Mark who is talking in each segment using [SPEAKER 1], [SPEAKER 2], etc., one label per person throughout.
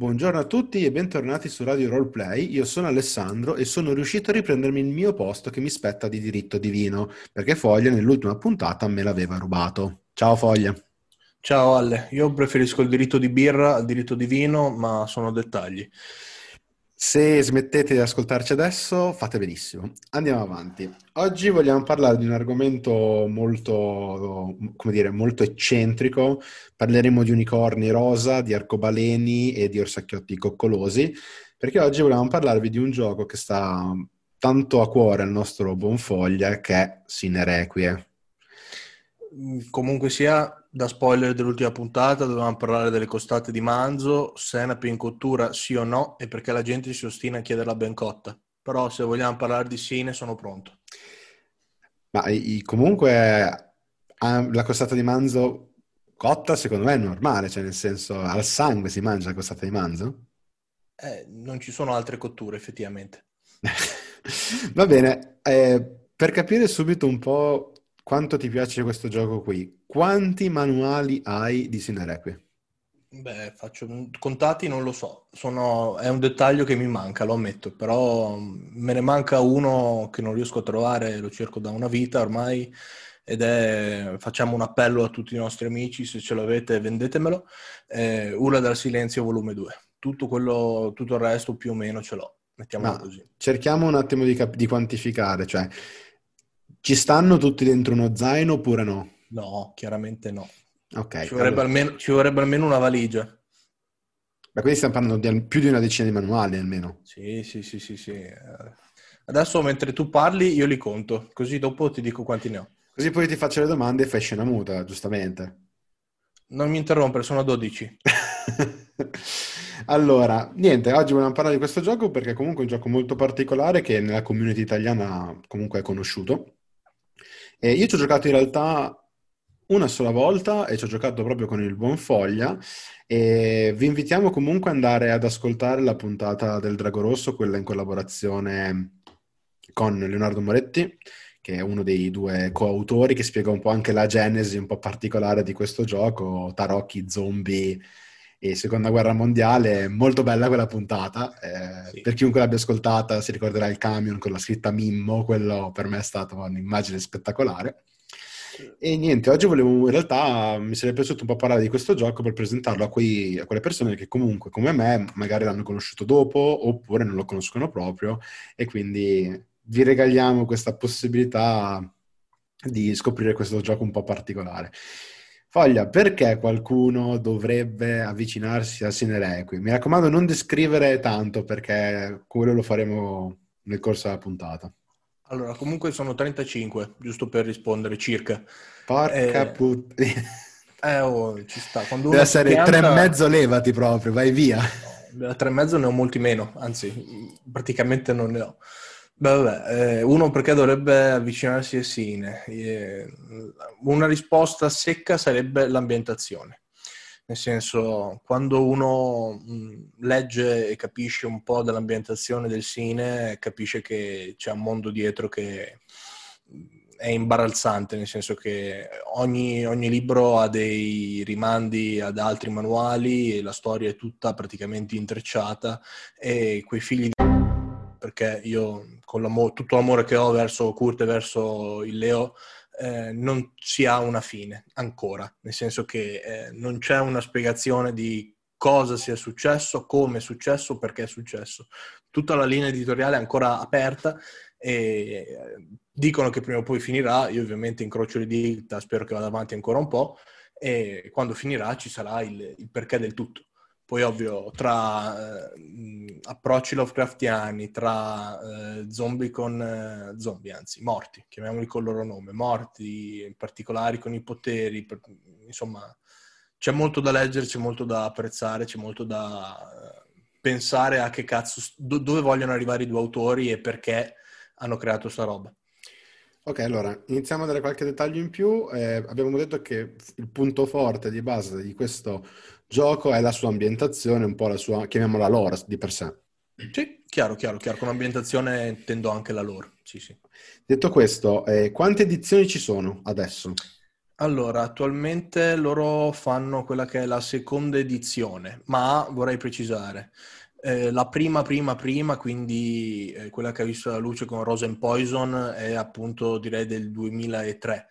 [SPEAKER 1] Buongiorno a tutti e bentornati su Radio Roleplay. Io sono Alessandro e sono riuscito a riprendermi il mio posto che mi spetta di diritto divino, perché Foglia nell'ultima puntata me l'aveva rubato. Ciao Foglia.
[SPEAKER 2] Ciao Alle, io preferisco il diritto di birra al diritto di vino, ma sono dettagli.
[SPEAKER 1] Se smettete di ascoltarci adesso, fate benissimo. Andiamo avanti. Oggi vogliamo parlare di un argomento molto, come dire, molto eccentrico. Parleremo di unicorni rosa, di arcobaleni e di orsacchiotti coccolosi, perché oggi volevamo parlarvi di un gioco che sta tanto a cuore al nostro Bonfoglia, che è Sinerequie.
[SPEAKER 2] Comunque sia, da spoiler dell'ultima puntata dovevamo parlare delle costate di manzo, senape in cottura sì o no e perché la gente si ostina a chiederla ben cotta. Però se vogliamo parlare di sine sono pronto.
[SPEAKER 1] Ma comunque la costata di manzo cotta secondo me è normale, cioè nel senso al sangue si mangia la costata di manzo?
[SPEAKER 2] Eh, non ci sono altre cotture effettivamente.
[SPEAKER 1] Va bene, eh, per capire subito un po' quanto ti piace questo gioco qui, quanti manuali hai di Sinereque?
[SPEAKER 2] Beh, faccio contati, non lo so. Sono... È un dettaglio che mi manca, lo ammetto, però me ne manca uno che non riesco a trovare, lo cerco da una vita ormai ed è facciamo un appello a tutti i nostri amici, se ce l'avete vendetemelo. Eh, Urla dal silenzio volume 2. Tutto, quello, tutto il resto più o meno ce l'ho, mettiamola così.
[SPEAKER 1] Cerchiamo un attimo di, cap- di quantificare, cioè ci stanno tutti dentro uno zaino oppure no?
[SPEAKER 2] No, chiaramente no.
[SPEAKER 1] Ok.
[SPEAKER 2] Ci vorrebbe, allora. almeno, ci vorrebbe almeno una valigia.
[SPEAKER 1] Ma quindi stiamo parlando di più di una decina di manuali almeno.
[SPEAKER 2] Sì, sì, sì, sì, sì. Adesso mentre tu parli io li conto, così dopo ti dico quanti ne ho.
[SPEAKER 1] Così poi ti faccio le domande e fai scena muta, giustamente.
[SPEAKER 2] Non mi interrompere, sono 12.
[SPEAKER 1] allora, niente, oggi vogliamo parlare di questo gioco perché comunque è un gioco molto particolare che nella community italiana comunque è conosciuto e io ci ho giocato in realtà una sola volta e ci ho giocato proprio con il buon Foglia e vi invitiamo comunque ad andare ad ascoltare la puntata del Drago Rosso, quella in collaborazione con Leonardo Moretti, che è uno dei due coautori, che spiega un po' anche la genesi un po' particolare di questo gioco, tarocchi, zombie e seconda guerra mondiale, molto bella quella puntata. Eh, sì. Per chiunque l'abbia ascoltata si ricorderà il camion con la scritta Mimmo, quello per me è stata un'immagine spettacolare. E niente, oggi volevo, in realtà mi sarebbe piaciuto un po' parlare di questo gioco per presentarlo a, quei, a quelle persone che comunque, come me, magari l'hanno conosciuto dopo oppure non lo conoscono proprio e quindi vi regaliamo questa possibilità di scoprire questo gioco un po' particolare. Foglia, perché qualcuno dovrebbe avvicinarsi a Sinerequi? Mi raccomando, non descrivere tanto perché quello lo faremo nel corso della puntata.
[SPEAKER 2] Allora, comunque sono 35, giusto per rispondere circa.
[SPEAKER 1] Porca eh, puttana.
[SPEAKER 2] Eh, oh, ci sta.
[SPEAKER 1] Quando Deve essere pianta... tre e mezzo, levati proprio, vai via.
[SPEAKER 2] No, tre e mezzo ne ho molti meno, anzi, praticamente non ne ho. Beh, vabbè, eh, uno perché dovrebbe avvicinarsi a Sine. Eh, una risposta secca sarebbe l'ambientazione. Nel senso, quando uno mh, legge e capisce un po' dell'ambientazione del Sine, capisce che c'è un mondo dietro che è imbarazzante, nel senso che ogni, ogni libro ha dei rimandi ad altri manuali e la storia è tutta praticamente intrecciata e quei figli di perché io con tutto l'amore che ho verso Kurt e verso il Leo eh, non si ha una fine ancora, nel senso che eh, non c'è una spiegazione di cosa sia successo, come è successo, perché è successo. Tutta la linea editoriale è ancora aperta e eh, dicono che prima o poi finirà, io ovviamente incrocio le dita, spero che vada avanti ancora un po' e quando finirà ci sarà il, il perché del tutto. Poi ovvio, tra eh, approcci Lovecraftiani, tra eh, zombie con eh, zombie, anzi morti, chiamiamoli col loro nome, morti particolari con i poteri, per, insomma, c'è molto da leggere, c'è molto da apprezzare, c'è molto da eh, pensare a che cazzo, do, dove vogliono arrivare i due autori e perché hanno creato sta roba.
[SPEAKER 1] Ok, allora iniziamo a dare qualche dettaglio in più. Eh, abbiamo detto che il punto forte di base di questo gioco è la sua ambientazione, un po' la sua, chiamiamola lore di per sé.
[SPEAKER 2] Sì, chiaro, chiaro, chiaro. Con ambientazione intendo anche la lore. Sì, sì.
[SPEAKER 1] Detto questo, eh, quante edizioni ci sono adesso?
[SPEAKER 2] Allora, attualmente loro fanno quella che è la seconda edizione, ma vorrei precisare, eh, la prima, prima, prima, quindi eh, quella che ha visto la luce con Rose and Poison è appunto direi del 2003.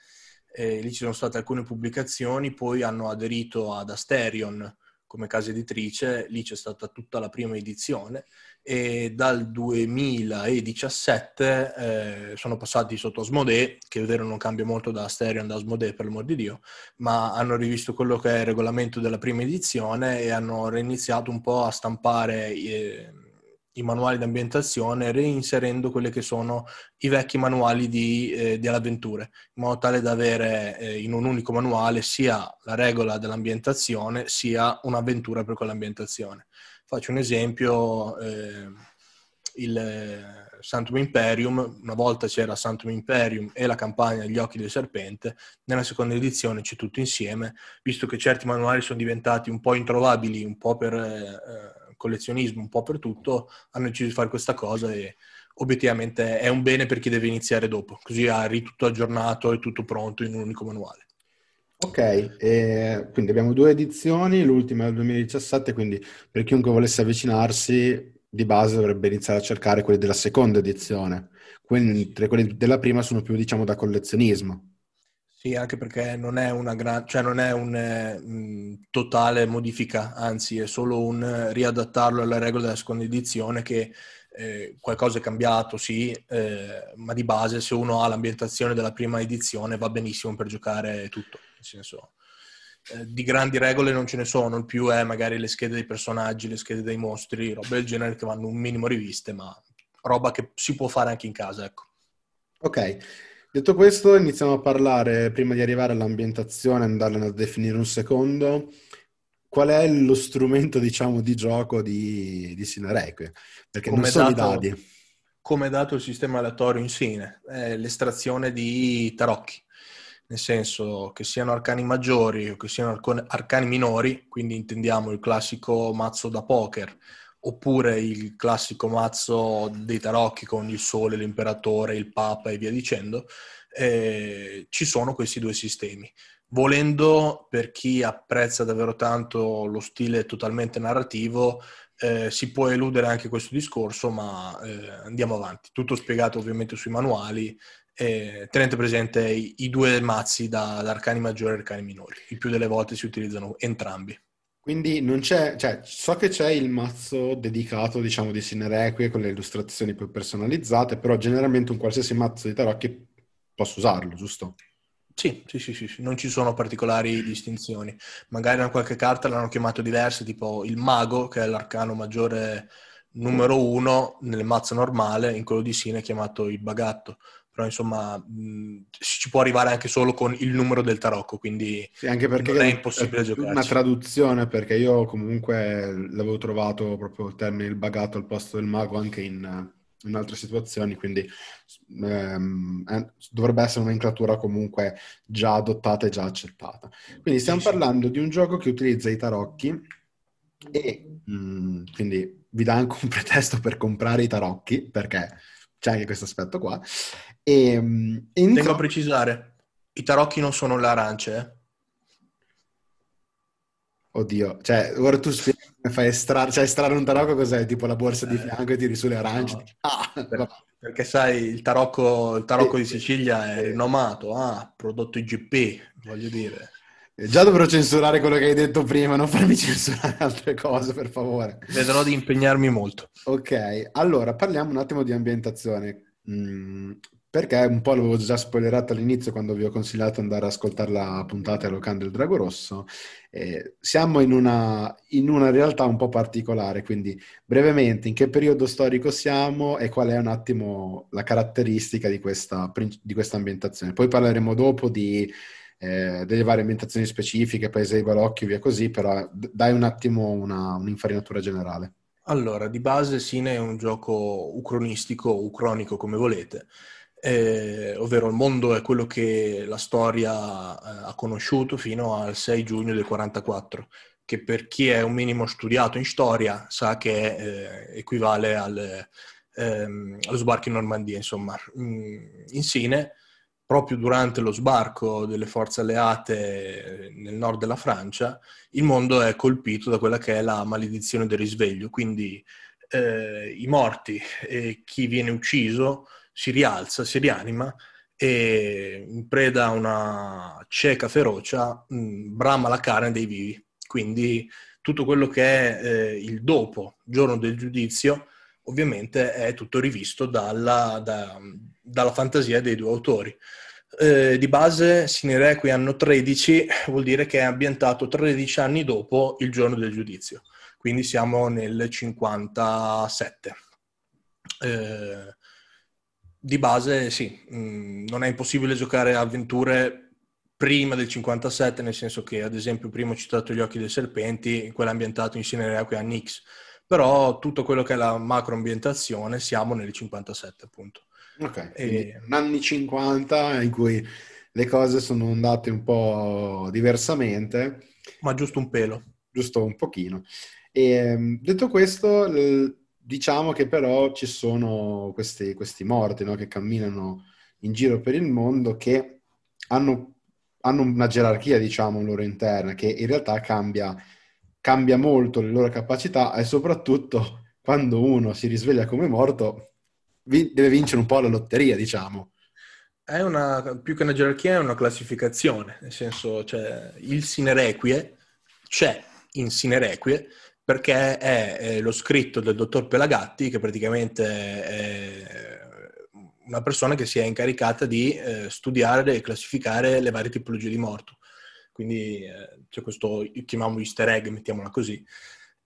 [SPEAKER 2] Eh, lì ci sono state alcune pubblicazioni, poi hanno aderito ad Asterion come casa editrice, lì c'è stata tutta la prima edizione e dal 2017 eh, sono passati sotto Asmodee, che è vero non cambia molto da Asterion da Asmodee per l'amor di Dio, ma hanno rivisto quello che è il regolamento della prima edizione e hanno reiniziato un po' a stampare eh, i manuali di ambientazione reinserendo quelli che sono i vecchi manuali di, eh, di avventure, in modo tale da avere eh, in un unico manuale sia la regola dell'ambientazione sia un'avventura per quell'ambientazione. Faccio un esempio, eh, il Santum Imperium, una volta c'era Santum Imperium e la campagna Gli occhi del serpente, nella seconda edizione c'è tutto insieme, visto che certi manuali sono diventati un po' introvabili, un po' per eh, collezionismo, un po' per tutto, hanno deciso di fare questa cosa e obiettivamente è un bene per chi deve iniziare dopo, così hai tutto aggiornato e tutto pronto in un unico manuale.
[SPEAKER 1] Ok, eh, quindi abbiamo due edizioni, l'ultima è del 2017, quindi per chiunque volesse avvicinarsi di base dovrebbe iniziare a cercare quelli della seconda edizione, mentre quelli della prima sono più diciamo da collezionismo.
[SPEAKER 2] Sì, anche perché non è una gran, cioè non è un eh, totale modifica, anzi è solo un riadattarlo alle regole della seconda edizione che eh, qualcosa è cambiato, sì, eh, ma di base se uno ha l'ambientazione della prima edizione va benissimo per giocare tutto, nel senso eh, di grandi regole non ce ne sono, il più è magari le schede dei personaggi, le schede dei mostri, roba del genere che vanno un minimo riviste, ma roba che si può fare anche in casa, ecco.
[SPEAKER 1] Ok. Detto questo, iniziamo a parlare, prima di arrivare all'ambientazione, andarla a definire un secondo, qual è lo strumento, diciamo, di gioco di, di Sinereque? Perché come non sono dato, i dadi.
[SPEAKER 2] Come è dato il sistema aleatorio in Sine, l'estrazione di tarocchi, nel senso che siano arcani maggiori o che siano arcani minori, quindi intendiamo il classico mazzo da poker, oppure il classico mazzo dei tarocchi con il sole, l'imperatore, il papa e via dicendo, eh, ci sono questi due sistemi. Volendo, per chi apprezza davvero tanto lo stile totalmente narrativo, eh, si può eludere anche questo discorso, ma eh, andiamo avanti. Tutto spiegato ovviamente sui manuali. Eh, tenete presente i, i due mazzi da, da arcani maggiori e arcani minori. Il più delle volte si utilizzano entrambi.
[SPEAKER 1] Quindi non c'è, cioè, so che c'è il mazzo dedicato, diciamo, di Sinerequie con le illustrazioni più personalizzate, però generalmente un qualsiasi mazzo di tarocchi posso usarlo, giusto?
[SPEAKER 2] Sì, sì, sì, sì, non ci sono particolari distinzioni. Magari in qualche carta l'hanno chiamato diverso, tipo il mago, che è l'arcano maggiore numero uno nel mazzo normale, in quello di Sine è chiamato il bagatto però insomma mh, ci può arrivare anche solo con il numero del tarocco, quindi
[SPEAKER 1] sì, anche perché
[SPEAKER 2] non è impossibile giocare.
[SPEAKER 1] Una traduzione, perché io comunque l'avevo trovato proprio il termine il bagato al posto del mago anche in, in altre situazioni, quindi ehm, eh, dovrebbe essere un'inclatura comunque già adottata e già accettata. Quindi stiamo sì, parlando sì. di un gioco che utilizza i tarocchi e mh, quindi vi dà anche un pretesto per comprare i tarocchi, perché c'è anche questo aspetto qua.
[SPEAKER 2] E, ehm, inizio... Tengo a precisare, i tarocchi non sono le arance, eh?
[SPEAKER 1] Oddio, cioè, ora tu spieghi come fai estrarre, cioè estrarre un tarocco cos'è? Tipo la borsa di eh, fianco e tiri su le arance? No.
[SPEAKER 2] Ah, per, perché sai, il tarocco, il tarocco eh, di Sicilia è rinomato, ah, prodotto IGP, voglio dire.
[SPEAKER 1] Già dovrò censurare quello che hai detto prima, non farmi censurare altre cose, per favore.
[SPEAKER 2] Vedrò di impegnarmi molto.
[SPEAKER 1] Ok, allora parliamo un attimo di ambientazione. Mm, perché un po' l'avevo già spoilerato all'inizio quando vi ho consigliato di andare ad ascoltare la puntata Elocando il Drago Rosso. Eh, siamo in una, in una, realtà un po' particolare, quindi brevemente in che periodo storico siamo e qual è un attimo la caratteristica di questa, di questa ambientazione. Poi parleremo dopo di, eh, delle varie ambientazioni specifiche, paese dei balocchi e via così, però dai un attimo una, un'infarinatura generale.
[SPEAKER 2] Allora, di base Sine è un gioco ucronistico, ucronico come volete eh, ovvero il mondo è quello che la storia eh, ha conosciuto fino al 6 giugno del 44, che per chi è un minimo studiato in storia sa che eh, equivale al, ehm, allo sbarco in Normandia, insomma. Mm, in Sine proprio durante lo sbarco delle forze alleate nel nord della Francia, il mondo è colpito da quella che è la maledizione del risveglio, quindi eh, i morti e chi viene ucciso si rialza, si rianima e in preda a una cieca ferocia mh, mm, brama la carne dei vivi. Quindi tutto quello che è eh, il dopo, giorno del giudizio, ovviamente è tutto rivisto dalla, da, dalla fantasia dei due autori. Eh, di base Sine Requiem anno 13 vuol dire che è ambientato 13 anni dopo il giorno del giudizio, quindi siamo nel 57. Eh, di base sì, mh, mm, non è impossibile giocare avventure prima del 57, nel senso che ad esempio prima ho citato Gli occhi dei serpenti, quello ambientato in Sine Requiem a Nix, però tutto quello che è la macroambientazione siamo nel 57 appunto.
[SPEAKER 1] Ok, e... anni 50 in cui le cose sono andate un po' diversamente.
[SPEAKER 2] Ma giusto un pelo.
[SPEAKER 1] Giusto un pochino. E, ehm, detto questo, diciamo che però ci sono questi, questi morti no? che camminano in giro per il mondo che hanno, hanno una gerarchia, diciamo, loro interna, che in realtà cambia, cambia molto le loro capacità e soprattutto quando uno si risveglia come morto deve vincere un po' la lotteria, diciamo.
[SPEAKER 2] È una, più che una gerarchia, è una classificazione, nel senso, cioè, il Sinerequie c'è in Sinerequie perché è, è, lo scritto del dottor Pelagatti, che praticamente è una persona che si è incaricata di eh, studiare e classificare le varie tipologie di morto. Quindi eh, c'è questo, chiamiamolo easter egg, mettiamola così,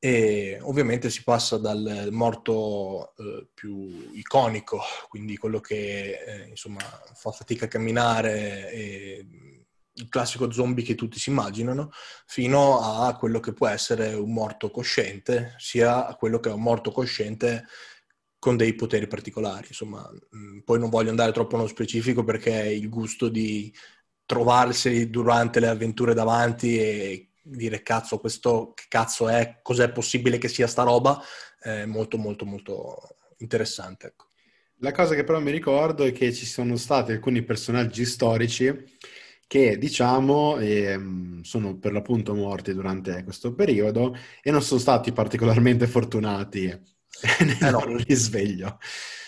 [SPEAKER 2] e ovviamente si passa dal morto eh, più iconico, quindi quello che eh, insomma fa fatica a camminare, e, il classico zombie che tutti si immaginano, fino a quello che può essere un morto cosciente, sia quello che è un morto cosciente con dei poteri particolari. Insomma, mh, mm, poi non voglio andare troppo nello specifico perché il gusto di trovarsi durante le avventure davanti e dire cazzo, questo che cazzo è, cos'è possibile che sia sta roba, è molto molto molto interessante. Ecco.
[SPEAKER 1] La cosa che però mi ricordo è che ci sono stati alcuni personaggi storici che diciamo eh, sono per l'appunto morti durante questo periodo e non sono stati particolarmente fortunati nel eh no. risveglio.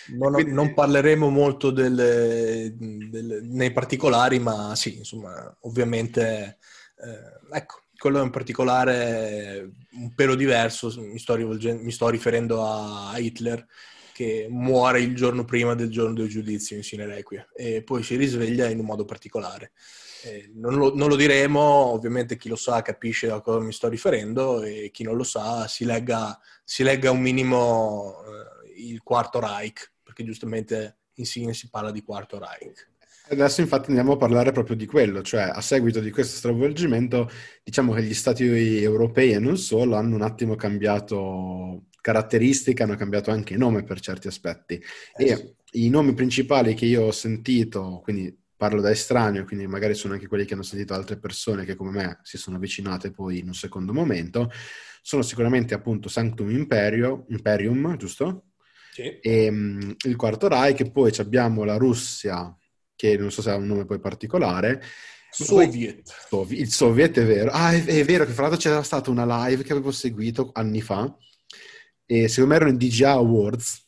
[SPEAKER 2] Non, Quindi... non, parleremo molto delle, delle, nei particolari, ma sì, insomma, ovviamente, eh, ecco, quello in particolare un pelo diverso, mi sto, mi sto, riferendo a Hitler che muore il giorno prima del giorno del giudizio in Sine Requiem e poi si risveglia in un modo particolare. Eh, non, lo, non, lo, diremo, ovviamente chi lo sa capisce a cosa mi sto riferendo e chi non lo sa si legga, si legga un minimo eh, il quarto Reich, perché giustamente in Sine si parla di quarto Reich.
[SPEAKER 1] Adesso infatti andiamo a parlare proprio di quello, cioè a seguito di questo stravolgimento diciamo che gli stati europei e non solo hanno un attimo cambiato caratteristiche, hanno cambiato anche nome per certi aspetti eh, e sì. i nomi principali che io ho sentito, quindi parlo da estraneo, quindi magari sono anche quelli che hanno sentito altre persone che come me si sono avvicinate poi in un secondo momento, sono sicuramente appunto Sanctum Imperio, Imperium, giusto? Sì. E um, il Quarto Reich, poi abbiamo la Russia che non so se ha un nome poi particolare.
[SPEAKER 2] Soviet.
[SPEAKER 1] Poi, il Soviet è vero. Ah, è, è, vero che fra l'altro c'era stata una live che avevo seguito anni fa e secondo me erano in DGA Awards.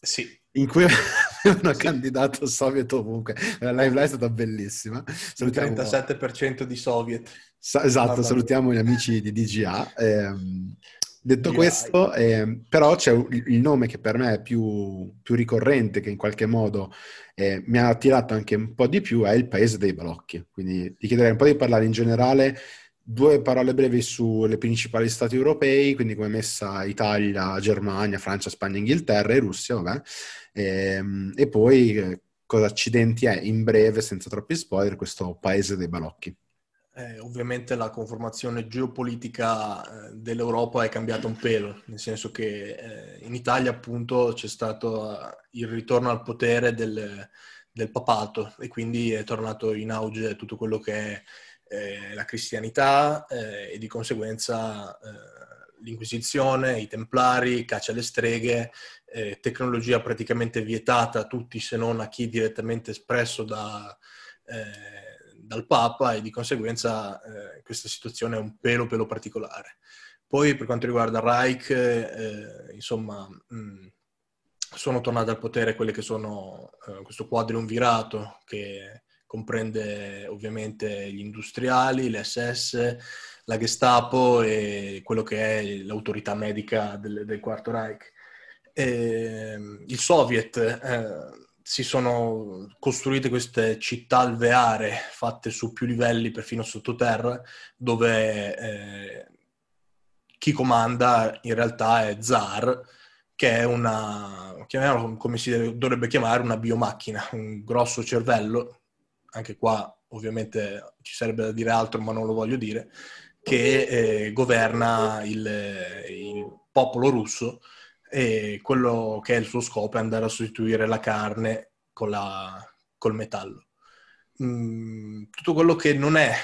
[SPEAKER 2] Sì.
[SPEAKER 1] In cui avevano sì. candidato Soviet ovunque. La live live è stata bellissima.
[SPEAKER 2] Salutiamo... Il 37% di Soviet.
[SPEAKER 1] Sa- esatto, salutiamo gli amici di DGA. Ehm, Detto questo, eh, però c'è il nome che per me è più, più ricorrente, che in qualche modo eh, mi ha attirato anche un po' di più, è il paese dei balocchi. Quindi ti chiederei un po' di parlare in generale, due parole brevi sulle principali stati europei, quindi come messa Italia, Germania, Francia, Spagna, Inghilterra e Russia, vabbè. E, ehm, e poi eh, cosa accidenti è, in breve, senza troppi spoiler, questo paese dei balocchi.
[SPEAKER 2] Eh, ovviamente la conformazione geopolitica eh, dell'Europa è cambiata un pelo, nel senso che eh, in Italia appunto c'è stato eh, il ritorno al potere del, del, papato e quindi è tornato in auge tutto quello che è eh, la cristianità e di conseguenza l'Inquisizione, i Templari, caccia alle streghe, tecnologia praticamente vietata a tutti se non a chi direttamente espresso da dal Papa e di conseguenza eh, questa situazione è un pelo pelo particolare. Poi per quanto riguarda Reich, eh, insomma, mh, sono tornate al potere quelle che sono eh, questo quadriumvirato che comprende ovviamente gli industriali, l'SS, la Gestapo e quello che è l'autorità medica del, del Quarto Reich. E, il Soviet eh, si sono costruite queste città alveare fatte su più livelli, perfino sottoterra, dove eh, chi comanda in realtà è Zar, che è una, come si dovrebbe chiamare, una biomacchina, un grosso cervello, anche qua ovviamente ci sarebbe da dire altro ma non lo voglio dire, che eh, governa il, il, popolo russo e quello che è il suo scopo è andare a sostituire la carne con la, col metallo. Mm, tutto quello che non è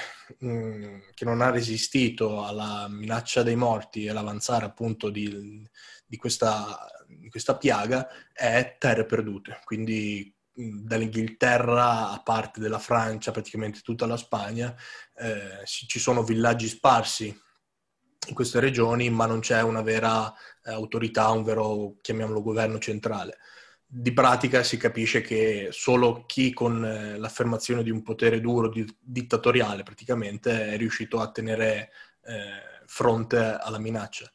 [SPEAKER 2] Mm, che non ha resistito alla minaccia dei morti e all'avanzare appunto di, di, questa, di questa piaga è terre perdute. Quindi mm, dall'Inghilterra a parte della Francia, praticamente tutta la Spagna, eh, ci sono villaggi sparsi in queste regioni, ma non c'è una vera eh, autorità, un vero, chiamiamolo, governo centrale di pratica si capisce che solo chi con eh, l'affermazione di un potere duro, di, dittatoriale praticamente, è riuscito a tenere eh, fronte alla minaccia.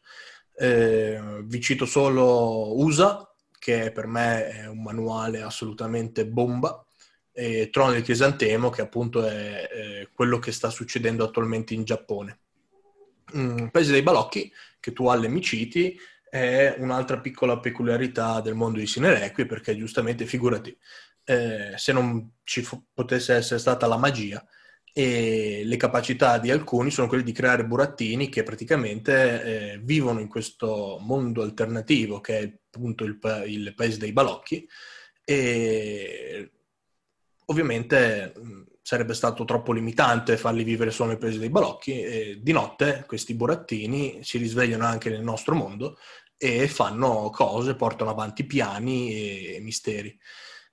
[SPEAKER 2] Eh, vi cito solo USA, che per me è un manuale assolutamente bomba, e Trono del Crisantemo, che appunto è, è quello che sta succedendo attualmente in Giappone. Mm, Paese dei balocchi, che tu alle mi citi, è un'altra piccola peculiarità del mondo di Sinerequi, perché giustamente, figurati, eh, se non ci f- potesse essere stata la magia, e le capacità di alcuni sono quelle di creare burattini che praticamente eh, vivono in questo mondo alternativo che è appunto il, pa- il paese dei balocchi. E ovviamente sarebbe stato troppo limitante farli vivere solo nel paese dei balocchi e di notte questi burattini si risvegliano anche nel nostro mondo e fanno cose, portano avanti piani e misteri.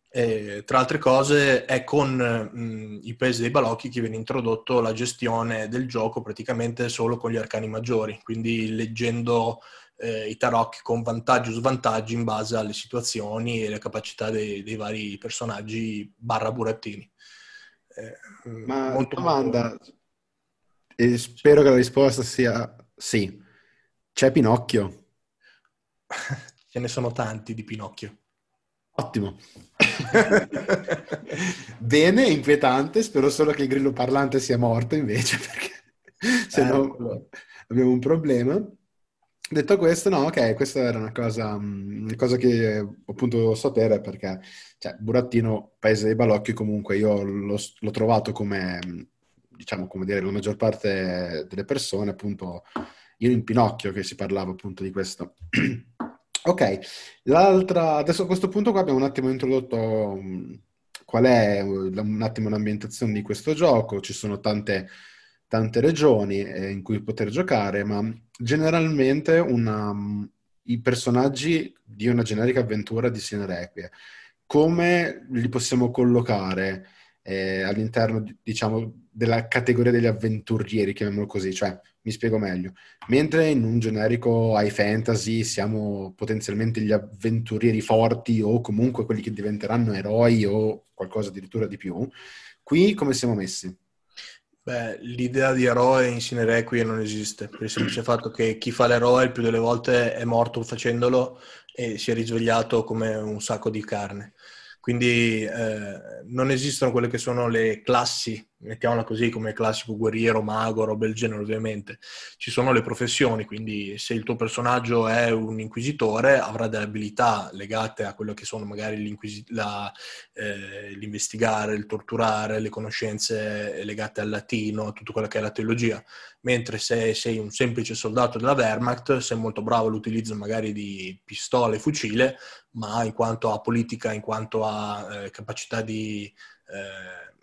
[SPEAKER 2] E, tra altre cose è con mh, i paesi dei balocchi che viene introdotto la gestione del gioco praticamente solo con gli arcani maggiori, quindi leggendo eh, i tarocchi con vantaggi o svantaggi in base alle situazioni e alle capacità dei, dei vari personaggi barra burattini.
[SPEAKER 1] Eh, Ma molto domanda, molto... e spero che la risposta sia sì. C'è Pinocchio?
[SPEAKER 2] Ce ne sono tanti di Pinocchio.
[SPEAKER 1] Ottimo. Bene, inquietante. Spero solo che il grillo parlante sia morto invece, perché se no eh, abbiamo un problema. Detto questo, no, ok, questa era una cosa, mm, una cosa che appunto sapere perché, cioè, Burattino, Paese dei Balocchi, comunque io l'ho, l'ho trovato come, diciamo, come dire, la maggior parte delle persone, appunto, io in Pinocchio che si parlava appunto di questo. ok, l'altra, adesso a questo punto qua abbiamo un attimo introdotto um, qual è un attimo l'ambientazione di questo gioco, ci sono tante, tante regioni eh, in cui poter giocare, ma generalmente una, um, i personaggi di una generica avventura di Sinerequie, come li possiamo collocare eh, all'interno, diciamo, della categoria degli avventurieri, chiamiamolo così, cioè mi spiego meglio. Mentre in un generico high fantasy siamo potenzialmente gli avventurieri forti o comunque quelli che diventeranno eroi o qualcosa addirittura di più, qui come siamo messi?
[SPEAKER 2] Beh, l'idea di eroe in Sine non esiste, per il semplice fatto che chi fa l'eroe il più delle volte è morto facendolo e si è risvegliato come un sacco di carne. Quindi eh, non esistono quelle che sono le classi, mettiamola così, come classico guerriero, mago, roba del genere ovviamente. Ci sono le professioni, quindi se il tuo personaggio è un inquisitore avrà delle abilità legate a quello che sono magari la, eh, l'investigare, il torturare, le conoscenze legate al latino, tutto quello che è la teologia. Mentre se sei un semplice soldato della Wehrmacht, sei molto bravo all'utilizzo magari di pistole e fucile, ma in quanto a politica, in quanto a eh, capacità di eh,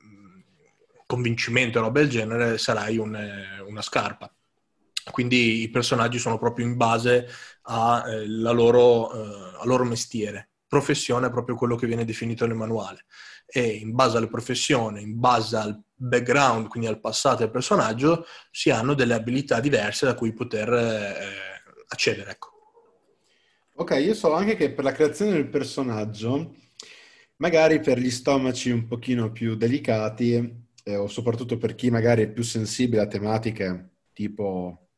[SPEAKER 2] convincimento e roba del genere, sarai un, eh, una scarpa. Quindi i personaggi sono proprio in base a, eh, loro, eh, al loro mestiere. professione è proprio quello che viene definito nel manuale e in base alle professioni, in base al background, quindi al passato del personaggio, si hanno delle abilità diverse da cui poter eh, accedere. Ecco.
[SPEAKER 1] Ok, io so anche che per la creazione del personaggio, magari per gli stomaci un pochino più delicati, eh, o soprattutto per chi magari è più sensibile a tematiche tipo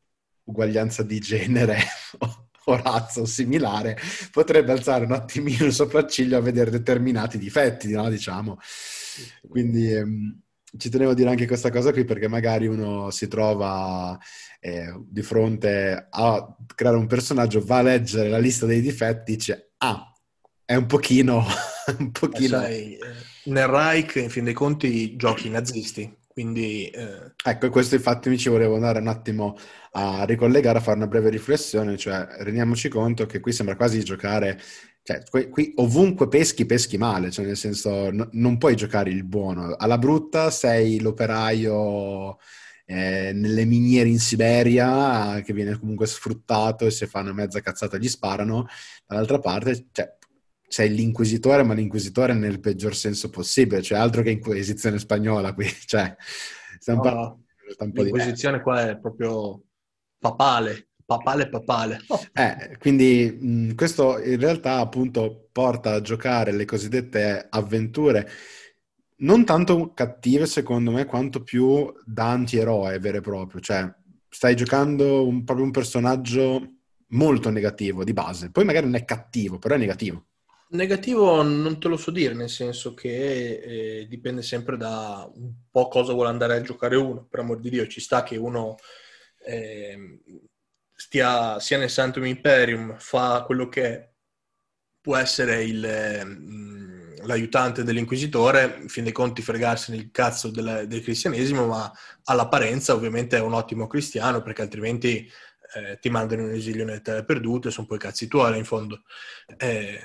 [SPEAKER 1] uguaglianza di genere o razza o similare, potrebbe alzare un attimino il sopracciglio a vedere determinati difetti, no? diciamo. Quindi ehm, ci tenevo a dire anche questa cosa qui perché magari uno si trova eh, di fronte a creare un personaggio, va a leggere la lista dei difetti e dice ah, è un pochino... un pochino...
[SPEAKER 2] Eh, nel Reich, in fin dei conti, giochi nazisti, quindi... Eh...
[SPEAKER 1] Ecco, questo infatti mi ci volevo andare un attimo a ricollegare, a fare una breve riflessione, cioè rendiamoci conto che qui sembra quasi giocare, cioè qui, qui ovunque peschi, peschi male, cioè nel senso n- non puoi giocare il buono, alla brutta sei l'operaio eh, nelle miniere in Siberia che viene comunque sfruttato e se fa una mezza cazzata gli sparano, dall'altra parte cioè, sei l'inquisitore, ma l'inquisitore nel peggior senso possibile, cioè altro che inquisizione spagnola qui, cioè
[SPEAKER 2] stiamo no, parlando L'inquisizione qua è proprio papale, papale papale.
[SPEAKER 1] Oh. Eh, quindi mh, questo in realtà appunto porta a giocare le cosiddette avventure non tanto cattive secondo me quanto più da antieroe vero e proprio, cioè stai giocando un, proprio un personaggio molto negativo di base, poi magari non è cattivo, però è negativo.
[SPEAKER 2] Negativo non te lo so dire, nel senso che eh, dipende sempre da un po' cosa vuole andare a giocare uno, per amor di Dio ci sta che uno eh, stia sia nel Santum Imperium, fa quello che può essere il, mm, l'aiutante dell'inquisitore, in fin dei conti fregarsene il cazzo del, del, cristianesimo, ma all'apparenza ovviamente è un ottimo cristiano, perché altrimenti eh, ti mandano in esilio nelle terre perdute, sono poi cazzi tuoi in fondo. Eh,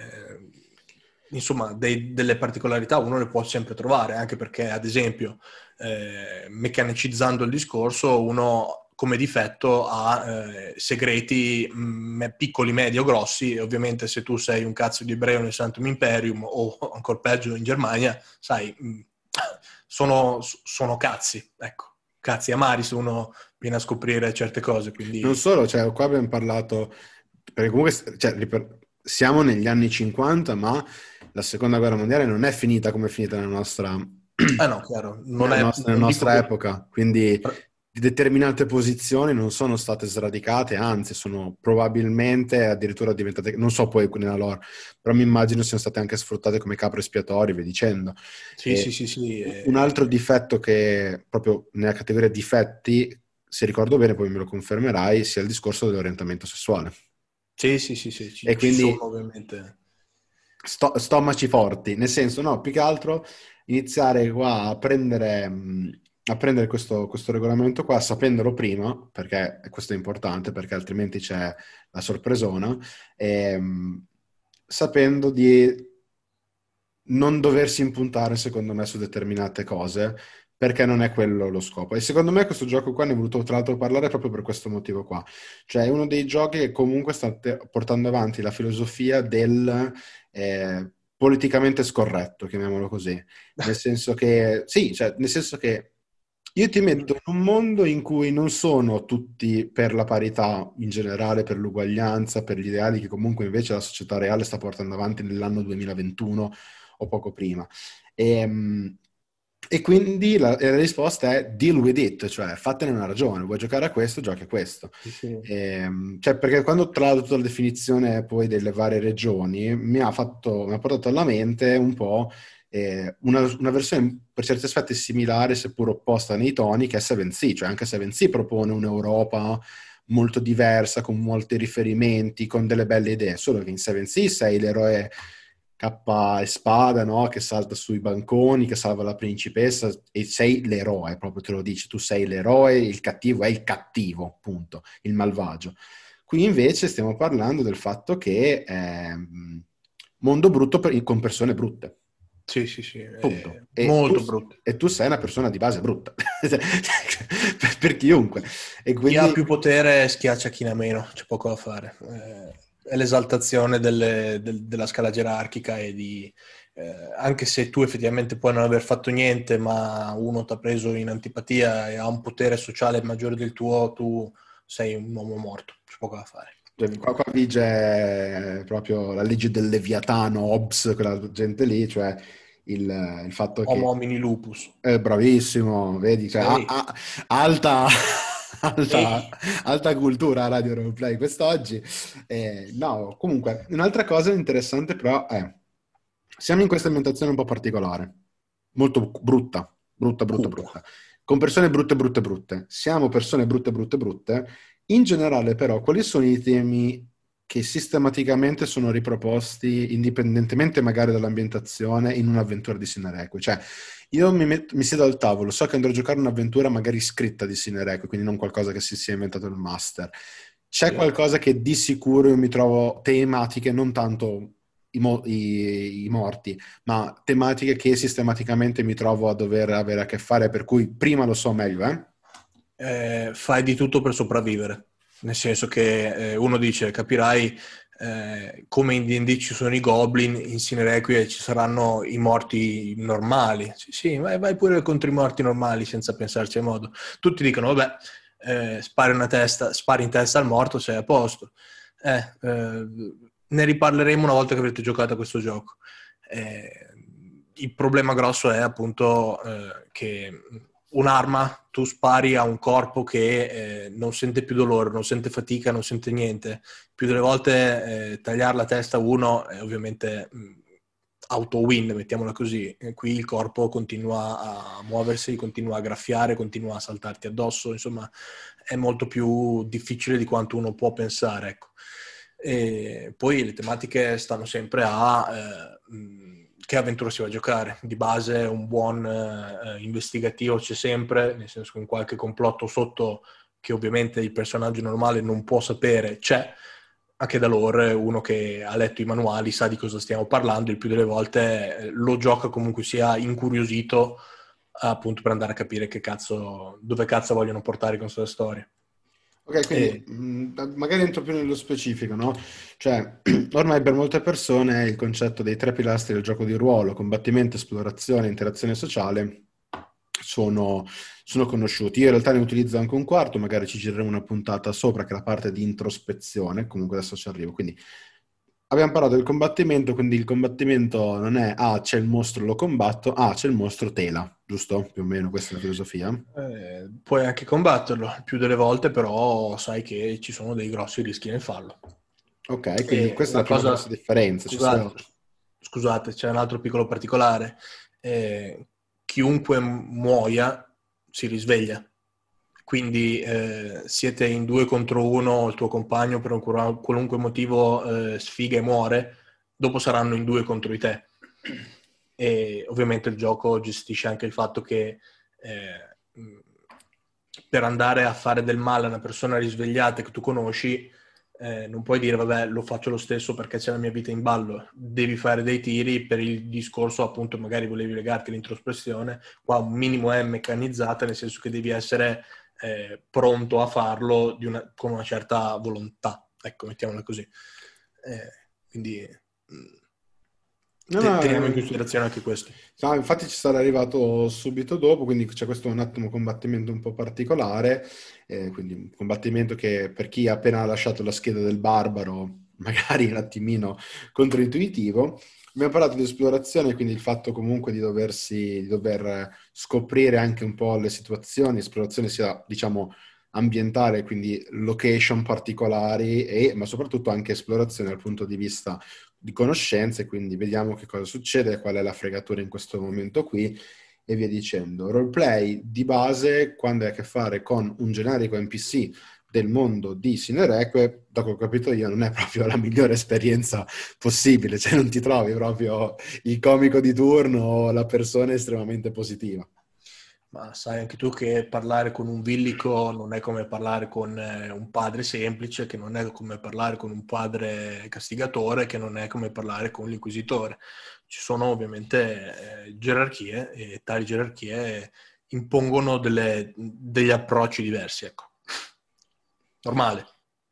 [SPEAKER 2] insomma, dei, delle particolarità uno le può sempre trovare, anche perché, ad esempio, eh, meccanicizzando il discorso, uno come difetto ha eh, segreti mh, mm, piccoli, medi o grossi e ovviamente se tu sei un cazzo di ebreo nel Santum Imperium o ancora peggio in Germania, sai, mh, mm, sono, sono, cazzi, ecco, cazzi amari se uno viene a scoprire certe cose. Quindi...
[SPEAKER 1] Non solo, cioè qua abbiamo parlato, perché comunque cioè, siamo negli anni 50, ma la seconda guerra mondiale non è finita come è finita nella nostra...
[SPEAKER 2] Ah no, chiaro.
[SPEAKER 1] Non nella è, nostra, nella nostra epoca, quindi determinate posizioni non sono state sradicate, anzi sono probabilmente addirittura diventate, non so poi nella lore, però mi immagino siano state anche sfruttate come capre espiatorie, vi dicendo.
[SPEAKER 2] Sì, sì, sì, sì.
[SPEAKER 1] Un altro difetto che proprio nella categoria difetti, se ricordo bene, poi me lo confermerai, sia il discorso dell'orientamento sessuale.
[SPEAKER 2] Sì, sì, sì, sì.
[SPEAKER 1] Ci, e quindi sono, ovviamente. Sto, stomaci forti, nel senso, no, più che altro iniziare qua a prendere a prendere questo, questo, regolamento qua, sapendolo prima, perché questo è importante, perché altrimenti c'è la sorpresona, e, ehm, sapendo di non doversi impuntare, secondo me, su determinate cose, perché non è quello lo scopo. E secondo me questo gioco qua ne ho voluto tra l'altro parlare proprio per questo motivo qua. Cioè è uno dei giochi che comunque sta portando avanti la filosofia del... Eh, politicamente scorretto, chiamiamolo così. Nel senso che, sì, cioè, nel senso che io ti metto in un mondo in cui non sono tutti per la parità in generale, per l'uguaglianza, per gli ideali che comunque invece la società reale sta portando avanti nell'anno 2021 o poco prima. E, ehm, e quindi la, la, risposta è deal with it, cioè fatene una ragione, vuoi giocare a questo, giochi a questo. Sì. E, ehm, cioè, perché quando ho tradotto la definizione poi delle varie regioni mi ha, fatto, mi ha portato alla mente un po' eh, una, una, versione per certi aspetti similare, seppur opposta nei toni, che è Seven Sea, cioè anche Seven Sea propone un'Europa molto diversa, con molti riferimenti, con delle belle idee, solo che in Seven Sea sei l'eroe cappa e spada, no? che salta sui banconi, che salva la principessa e sei l'eroe, proprio te lo dici, tu sei l'eroe, il cattivo è il cattivo, appunto, il malvagio. Qui invece stiamo parlando del fatto che è mondo brutto per, con persone brutte.
[SPEAKER 2] Sì, sì, sì.
[SPEAKER 1] Punto.
[SPEAKER 2] E molto
[SPEAKER 1] tu,
[SPEAKER 2] brutto.
[SPEAKER 1] E tu sei una persona di base brutta. per, per, chiunque.
[SPEAKER 2] E quindi... Chi ha più potere schiaccia chi ne ha meno, c'è poco da fare. Eh, è l'esaltazione delle, del, della scala gerarchica e di, eh, anche se tu effettivamente puoi non aver fatto niente, ma uno ti ha preso in antipatia e ha un potere sociale maggiore del tuo, tu sei un uomo morto, c'è poco da fare.
[SPEAKER 1] Cioè, qua, qua vige proprio la legge del Leviatano, Hobbes, quella gente lì, cioè il, il fatto che...
[SPEAKER 2] Homo homini lupus.
[SPEAKER 1] È bravissimo, vedi, cioè, a, a, alta... Alta, alta, cultura Radio Roleplay quest'oggi. Eh, no, comunque, un'altra cosa interessante però è, siamo in questa ambientazione un po' particolare, molto brutta, brutta, brutta, brutta, con persone brutte, brutte, brutte. Siamo persone brutte, brutte, brutte. In generale però, quali sono i temi che sistematicamente sono riproposti, indipendentemente magari dall'ambientazione, in un'avventura di Sinereque. Cioè, io mi, metto, mi, siedo al tavolo, so che andrò a giocare un'avventura magari scritta di Sinereque, quindi non qualcosa che si sia inventato il master. C'è qualcosa che di sicuro io mi trovo tematiche, non tanto i, mo- i, i, morti, ma tematiche che sistematicamente mi trovo a dover avere a che fare, per cui prima lo so meglio, eh?
[SPEAKER 2] Eh, fai di tutto per sopravvivere. Nel senso che eh, uno dice, capirai eh, come in D&D ci sono i goblin, in Sinerequie ci saranno i morti normali. Sì, sì vai, vai, pure contro i morti normali senza pensarci a modo. Tutti dicono, vabbè, eh, spari, una testa, spari in testa al morto, sei a posto. Eh, eh, ne riparleremo una volta che avrete giocato a questo gioco. Il problema grosso è appunto che un'arma, tu spari a un corpo che eh, non sente più dolore, non sente fatica, non sente niente. Più delle volte eh, tagliare la testa a uno è ovviamente mh, auto-win, mettiamola così. E qui il corpo continua a muoversi, continua a graffiare, continua a saltarti addosso, insomma è molto più difficile di quanto uno può pensare. Ecco. E poi le tematiche stanno sempre a... Eh, mh, che avventura si va a giocare. Di base un buon eh, investigativo c'è sempre, nel senso che un qualche complotto sotto che ovviamente il personaggio normale non può sapere c'è, anche da loro uno che ha letto i manuali sa di cosa stiamo parlando, il più delle volte eh, lo gioca comunque sia incuriosito appunto per andare a capire che cazzo, dove cazzo vogliono portare con questa storia.
[SPEAKER 1] Ok, quindi e... mh, magari entro più nello specifico, no? Cioè, ormai per molte persone il concetto dei tre pilastri del gioco di ruolo, combattimento, esplorazione, interazione sociale, sono, sono, conosciuti. Io in realtà ne utilizzo anche un quarto, magari ci gireremo una puntata sopra, che è la parte di introspezione, comunque adesso ci arrivo. Quindi abbiamo parlato del combattimento, quindi il combattimento non è ah c'è il mostro, lo combatto, ah c'è il mostro, tela, giusto? Più o meno questa è la filosofia.
[SPEAKER 2] Eh, puoi anche combatterlo, più delle volte però sai che ci sono dei grossi rischi nel farlo.
[SPEAKER 1] Ok, quindi e questa è la cosa... grossa differenza.
[SPEAKER 2] Scusate, scusate, c'è un altro piccolo particolare. Eh, chiunque muoia si risveglia quindi eh, siete in due contro uno, il tuo compagno per un qualunque motivo eh, sfiga e muore, dopo saranno in due contro di te. E ovviamente il gioco gestisce anche il fatto che eh, per andare a fare del male a una persona risvegliata che tu conosci, eh, non puoi dire vabbè lo faccio lo stesso perché c'è la mia vita in ballo, devi fare dei tiri per il discorso appunto magari volevi legarti all'introspezione, qua un minimo è meccanizzata nel senso che devi essere eh, pronto a farlo una, con una certa volontà, ecco, mettiamola così. Eh, quindi no, no, teniamo in considerazione anche questo.
[SPEAKER 1] No, infatti ci sarà arrivato subito dopo, quindi c'è questo un attimo combattimento un po' particolare, eh, quindi un combattimento che per chi ha appena lasciato la scheda del barbaro magari un attimino controintuitivo, Abbiamo parlato di esplorazione, quindi il fatto comunque di doversi, di dover scoprire anche un po' le situazioni, esplorazione sia, diciamo, ambientale, quindi location particolari, e, ma soprattutto anche esplorazione dal punto di vista di conoscenze, quindi vediamo che cosa succede, qual è la fregatura in questo momento qui, e via dicendo. Roleplay di base, quando hai a che fare con un generico NPC del mondo di Sinereque, da quel che ho capito io, non è proprio la migliore esperienza possibile, cioè non ti trovi proprio il comico di turno o la persona estremamente positiva.
[SPEAKER 2] Ma sai anche tu che parlare con un villico non è come parlare con eh, un padre semplice, che non è come parlare con un padre castigatore, che non è come parlare con l'inquisitore. Ci sono ovviamente eh, gerarchie e tali gerarchie impongono delle, degli approcci diversi, ecco normale.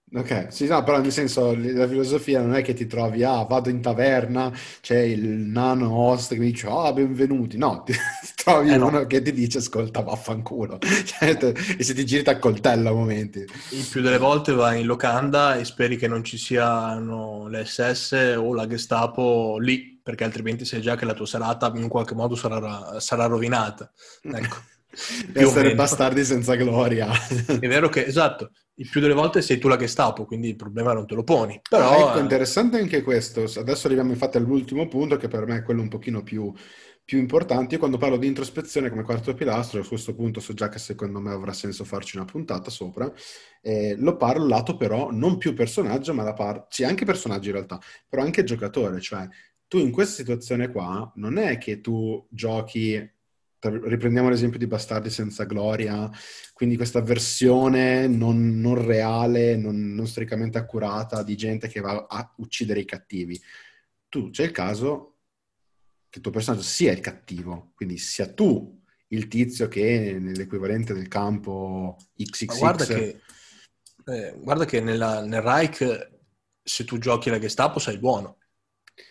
[SPEAKER 1] Ok, sì, no, però nel senso la filosofia non è che ti trovi, ah, vado in taverna, c'è il nano host che mi dice, ah, benvenuti. No, ti, ti trovi
[SPEAKER 2] Eh no.
[SPEAKER 1] uno che ti dice, ascolta, vaffanculo. Cioè, te- e se ti giri ti accoltella a momenti.
[SPEAKER 2] Il più delle volte vai in locanda e speri che non ci siano le SS o la Gestapo lì, perché altrimenti sai già che la tua serata in qualche modo sarà, sarà rovinata. Ecco, O
[SPEAKER 1] essere bastardi senza gloria.
[SPEAKER 2] È vero che, esatto, il più delle volte sei tu la Gestapo, quindi il problema non te lo poni.
[SPEAKER 1] Però
[SPEAKER 2] Però,
[SPEAKER 1] ecco,
[SPEAKER 2] eh,
[SPEAKER 1] interessante anche questo. Adesso arriviamo infatti all'ultimo punto, che per me è quello un pochino più, più importante. Io quando parlo di introspezione come quarto pilastro, a questo punto so già che secondo me avrà senso farci una puntata sopra, eh, lo parlo lato però non più personaggio, ma la parte, sì, anche personaggio in realtà, però anche giocatore. Cioè, tu in questa situazione qua non è che tu giochi... Riprendiamo l'esempio di Bastardi senza gloria, quindi questa versione non, non reale, non, non storicamente accurata di gente che va a uccidere i cattivi. Tu c'è il caso che il tuo personaggio sia il cattivo, quindi sia tu il tizio che nell'equivalente del campo
[SPEAKER 2] ma
[SPEAKER 1] XXX.
[SPEAKER 2] guarda che, eh, guarda che nella- nel Reich, se tu giochi la Gestapo, sei buono.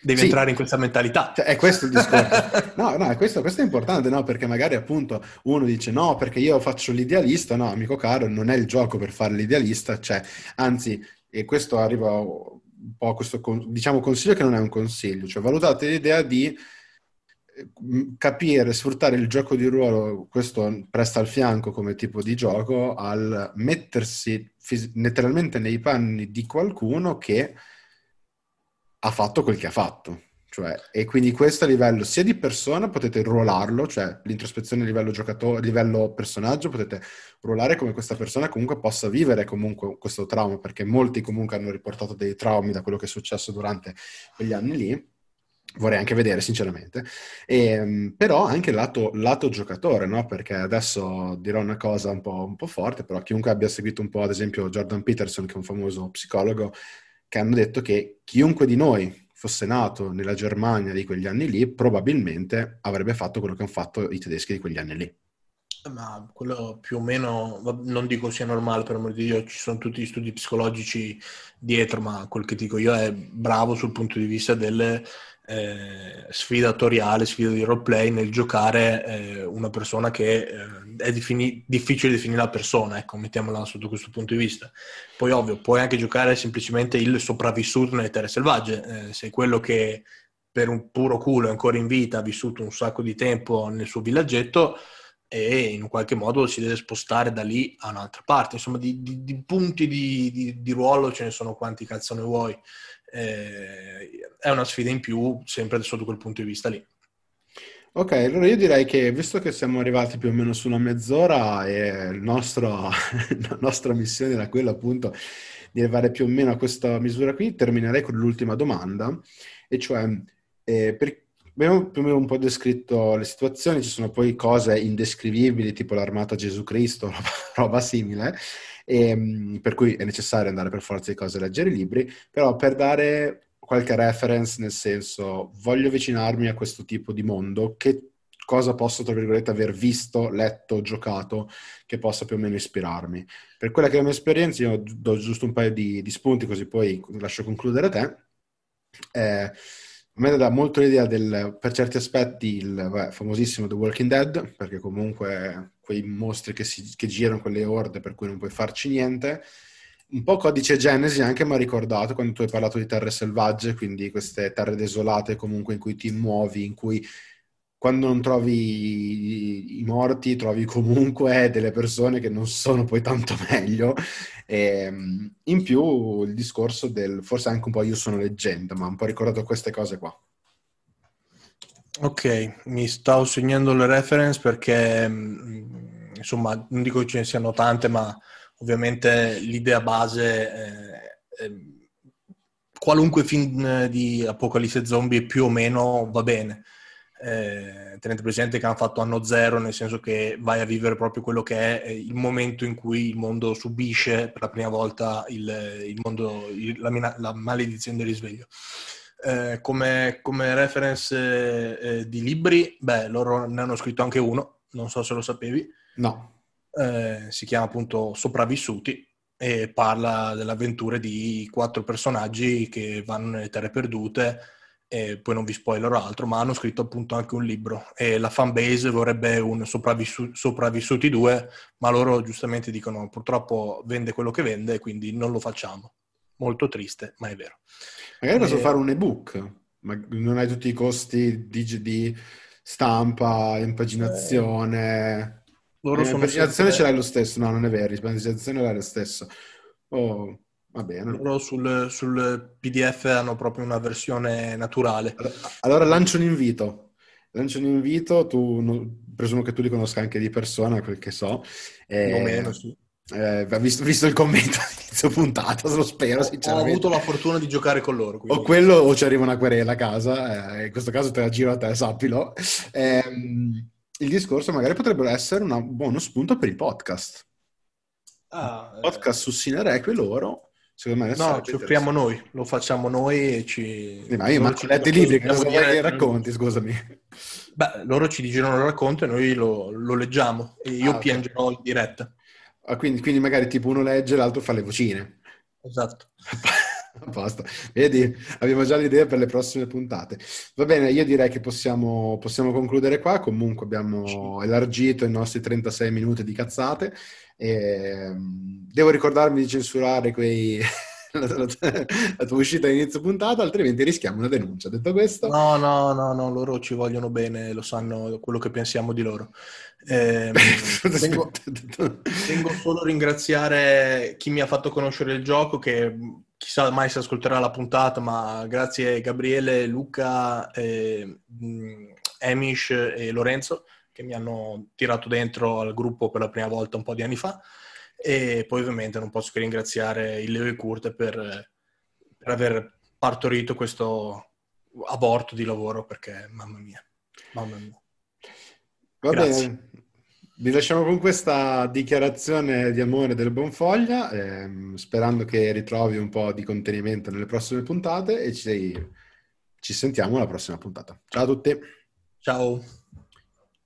[SPEAKER 2] Devi
[SPEAKER 1] Sì.
[SPEAKER 2] entrare in questa mentalità.
[SPEAKER 1] Cioè, è questo il discorso. No, no, questo, questo è importante, no? Perché magari appunto uno dice no, perché io faccio l'idealista, no, amico caro, non è il gioco per fare l'idealista, cioè, anzi, e questo arriva un po' a questo, diciamo, consiglio che non è un consiglio, cioè valutate l'idea di eh, capire, sfruttare il gioco di ruolo, questo presta al fianco come tipo di gioco, al mettersi fis- letteralmente nei panni di qualcuno che ha fatto quel che ha fatto. Cioè, e quindi questo a livello sia di persona potete ruolarlo, cioè l'introspezione a livello giocatore, a livello personaggio, potete ruolare come questa persona comunque possa vivere comunque questo trauma, perché molti comunque hanno riportato dei traumi da quello che è successo durante quegli anni lì. Vorrei anche vedere, sinceramente. E, però anche lato, lato giocatore, no? Perché adesso dirò una cosa un po', un po' forte, però chiunque abbia seguito un po', ad esempio, Jordan Peterson, che è un famoso psicologo, che hanno detto che chiunque di noi fosse nato nella Germania di quegli anni lì, probabilmente avrebbe fatto quello che hanno fatto i tedeschi di quegli anni lì.
[SPEAKER 2] Ma quello più o meno, non dico sia normale, per amor di Dio, ci sono tutti gli studi psicologici dietro, ma quel che dico io è bravo sul punto di vista delle eh, sfida attoriale, sfida di roleplay nel giocare eh, una persona che eh, è defini- difficile definire la persona, ecco, mettiamola sotto questo punto di vista. Poi ovvio, puoi anche giocare semplicemente il sopravvissuto nelle terre selvagge, eh, sei quello che per un puro culo è ancora in vita, ha vissuto un sacco di tempo nel suo villaggetto e in qualche modo si deve spostare da lì a un'altra parte. Insomma, di, di- di punti di- di ruolo ce ne sono quanti cazzo ne vuoi. Eh, è una sfida in più, sempre sotto quel punto di vista lì.
[SPEAKER 1] Ok, allora io direi che visto che siamo arrivati più o meno su una mezz'ora e nostro- la nostra missione era quella appunto di arrivare più o meno a questa misura qui, terminerei con l'ultima domanda, e cioè eh, per- abbiamo più o meno un po' descritto le situazioni, ci sono poi cose indescrivibili tipo l'armata Gesù Cristo, roba, roba simile, ehm, per cui è necessario andare per forza di cose a leggere i libri, però per dare qualche reference, nel senso, voglio avvicinarmi a questo tipo di mondo, che cosa posso, tra virgolette, aver visto, letto, giocato, che possa più o meno ispirarmi. Per quella che è la mia esperienza, io do giusto un paio di, di spunti, così poi lascio concludere a te. Eh, a me dà molto l'idea del, per certi aspetti, il vabbè, famosissimo The Walking Dead, perché comunque quei mostri che, si, che girano, quelle orde per cui non puoi farci niente. Un po' codice Genesi anche mi ha ricordato quando tu hai parlato di terre selvagge, quindi queste terre desolate comunque in cui ti muovi, in cui quando non trovi i, morti trovi comunque delle persone che non sono poi tanto meglio. E, in più il discorso del, forse anche un po' io sono leggenda, ma un po' ricordato queste cose qua.
[SPEAKER 2] Ok, mi stavo segnando le reference perché, mh, insomma, non dico che ce ne siano tante, ma ovviamente l'idea base è, è- qualunque film di apocalisse zombie più o meno va bene. Eh, tenete presente che hanno fatto anno zero, nel senso che vai a vivere proprio quello che è il momento in cui il mondo subisce per la prima volta il, il mondo, il- la, la maledizione del risveglio. Eh, come, come reference eh, di libri, beh, loro ne hanno scritto anche uno, non so se lo sapevi,
[SPEAKER 1] No,
[SPEAKER 2] eh, si chiama appunto Sopravvissuti e parla delle avventure di quattro personaggi che vanno nelle terre perdute e poi non vi spoilerò altro, ma hanno scritto appunto anche un libro. E la fanbase vorrebbe un sopravvissu- sopravvissuti due, ma loro giustamente dicono purtroppo vende quello che vende, quindi non lo facciamo. Molto triste, ma è vero.
[SPEAKER 1] Magari posso e... fare un ebook, ma non hai tutti i costi di, di stampa, impaginazione. Eh, loro eh, impaginazione sempre... ce l'hai lo stesso, no, non è vero, impaginazione l'hai lo stesso. Oh, va bene.
[SPEAKER 2] Loro sul, sul, PDF hanno proprio una versione naturale.
[SPEAKER 1] Allora lancio un invito. Lancio un invito, tu, presumo che tu li conosca anche di persona, quel che so.
[SPEAKER 2] Eh, o meno, sì.
[SPEAKER 1] Eh, visto, visto, il commento all'inizio puntata, lo spero sinceramente.
[SPEAKER 2] Ho avuto la fortuna di giocare con loro.
[SPEAKER 1] Quindi. O quello o ci arriva una querela a casa, eh, in questo caso te la giro a te, sappilo. Eh, il discorso magari potrebbe essere una, uno spunto per i podcast. Ah, eh. podcast su Cinereque loro. Secondo me
[SPEAKER 2] no, ci offriamo noi, lo facciamo noi e ci...
[SPEAKER 1] Sì, ma io ma ho letto i libri, che cosa vuoi che racconti, scusami?
[SPEAKER 2] Beh, loro ci dicono il racconto e noi lo, lo leggiamo e io ah, piangerò okay. in diretta.
[SPEAKER 1] Ah, quindi, quindi, magari tipo uno legge e l'altro fa le vocine.
[SPEAKER 2] Esatto.
[SPEAKER 1] Basta. Vedi, abbiamo già l'idea per le prossime puntate. Va bene, io direi che possiamo, possiamo concludere qua. Comunque abbiamo elargito i nostri 36 minuti di cazzate. E, mm, devo ricordarmi di censurare quei... la, la, la, tua uscita all'inizio puntata, altrimenti rischiamo una denuncia. Detto questo,
[SPEAKER 2] no, no, no, no, loro ci vogliono bene, lo sanno quello che pensiamo di loro. Eh, tengo, tengo, solo a ringraziare chi mi ha fatto conoscere il gioco, che chissà mai se ascolterà la puntata, ma grazie Gabriele, Luca, eh, Emish e Lorenzo che mi hanno tirato dentro al gruppo per la prima volta un po' di anni fa. E poi ovviamente non posso che ringraziare il Leo e Curte per, per aver partorito questo aborto di lavoro perché mamma mia, mamma mia.
[SPEAKER 1] Va Grazie. bene, vi lasciamo con questa dichiarazione di amore del Bonfoglia, ehm, sperando che ritrovi un po' di contenimento nelle prossime puntate e ci, ci sentiamo alla prossima puntata. Ciao a tutti.
[SPEAKER 2] Ciao.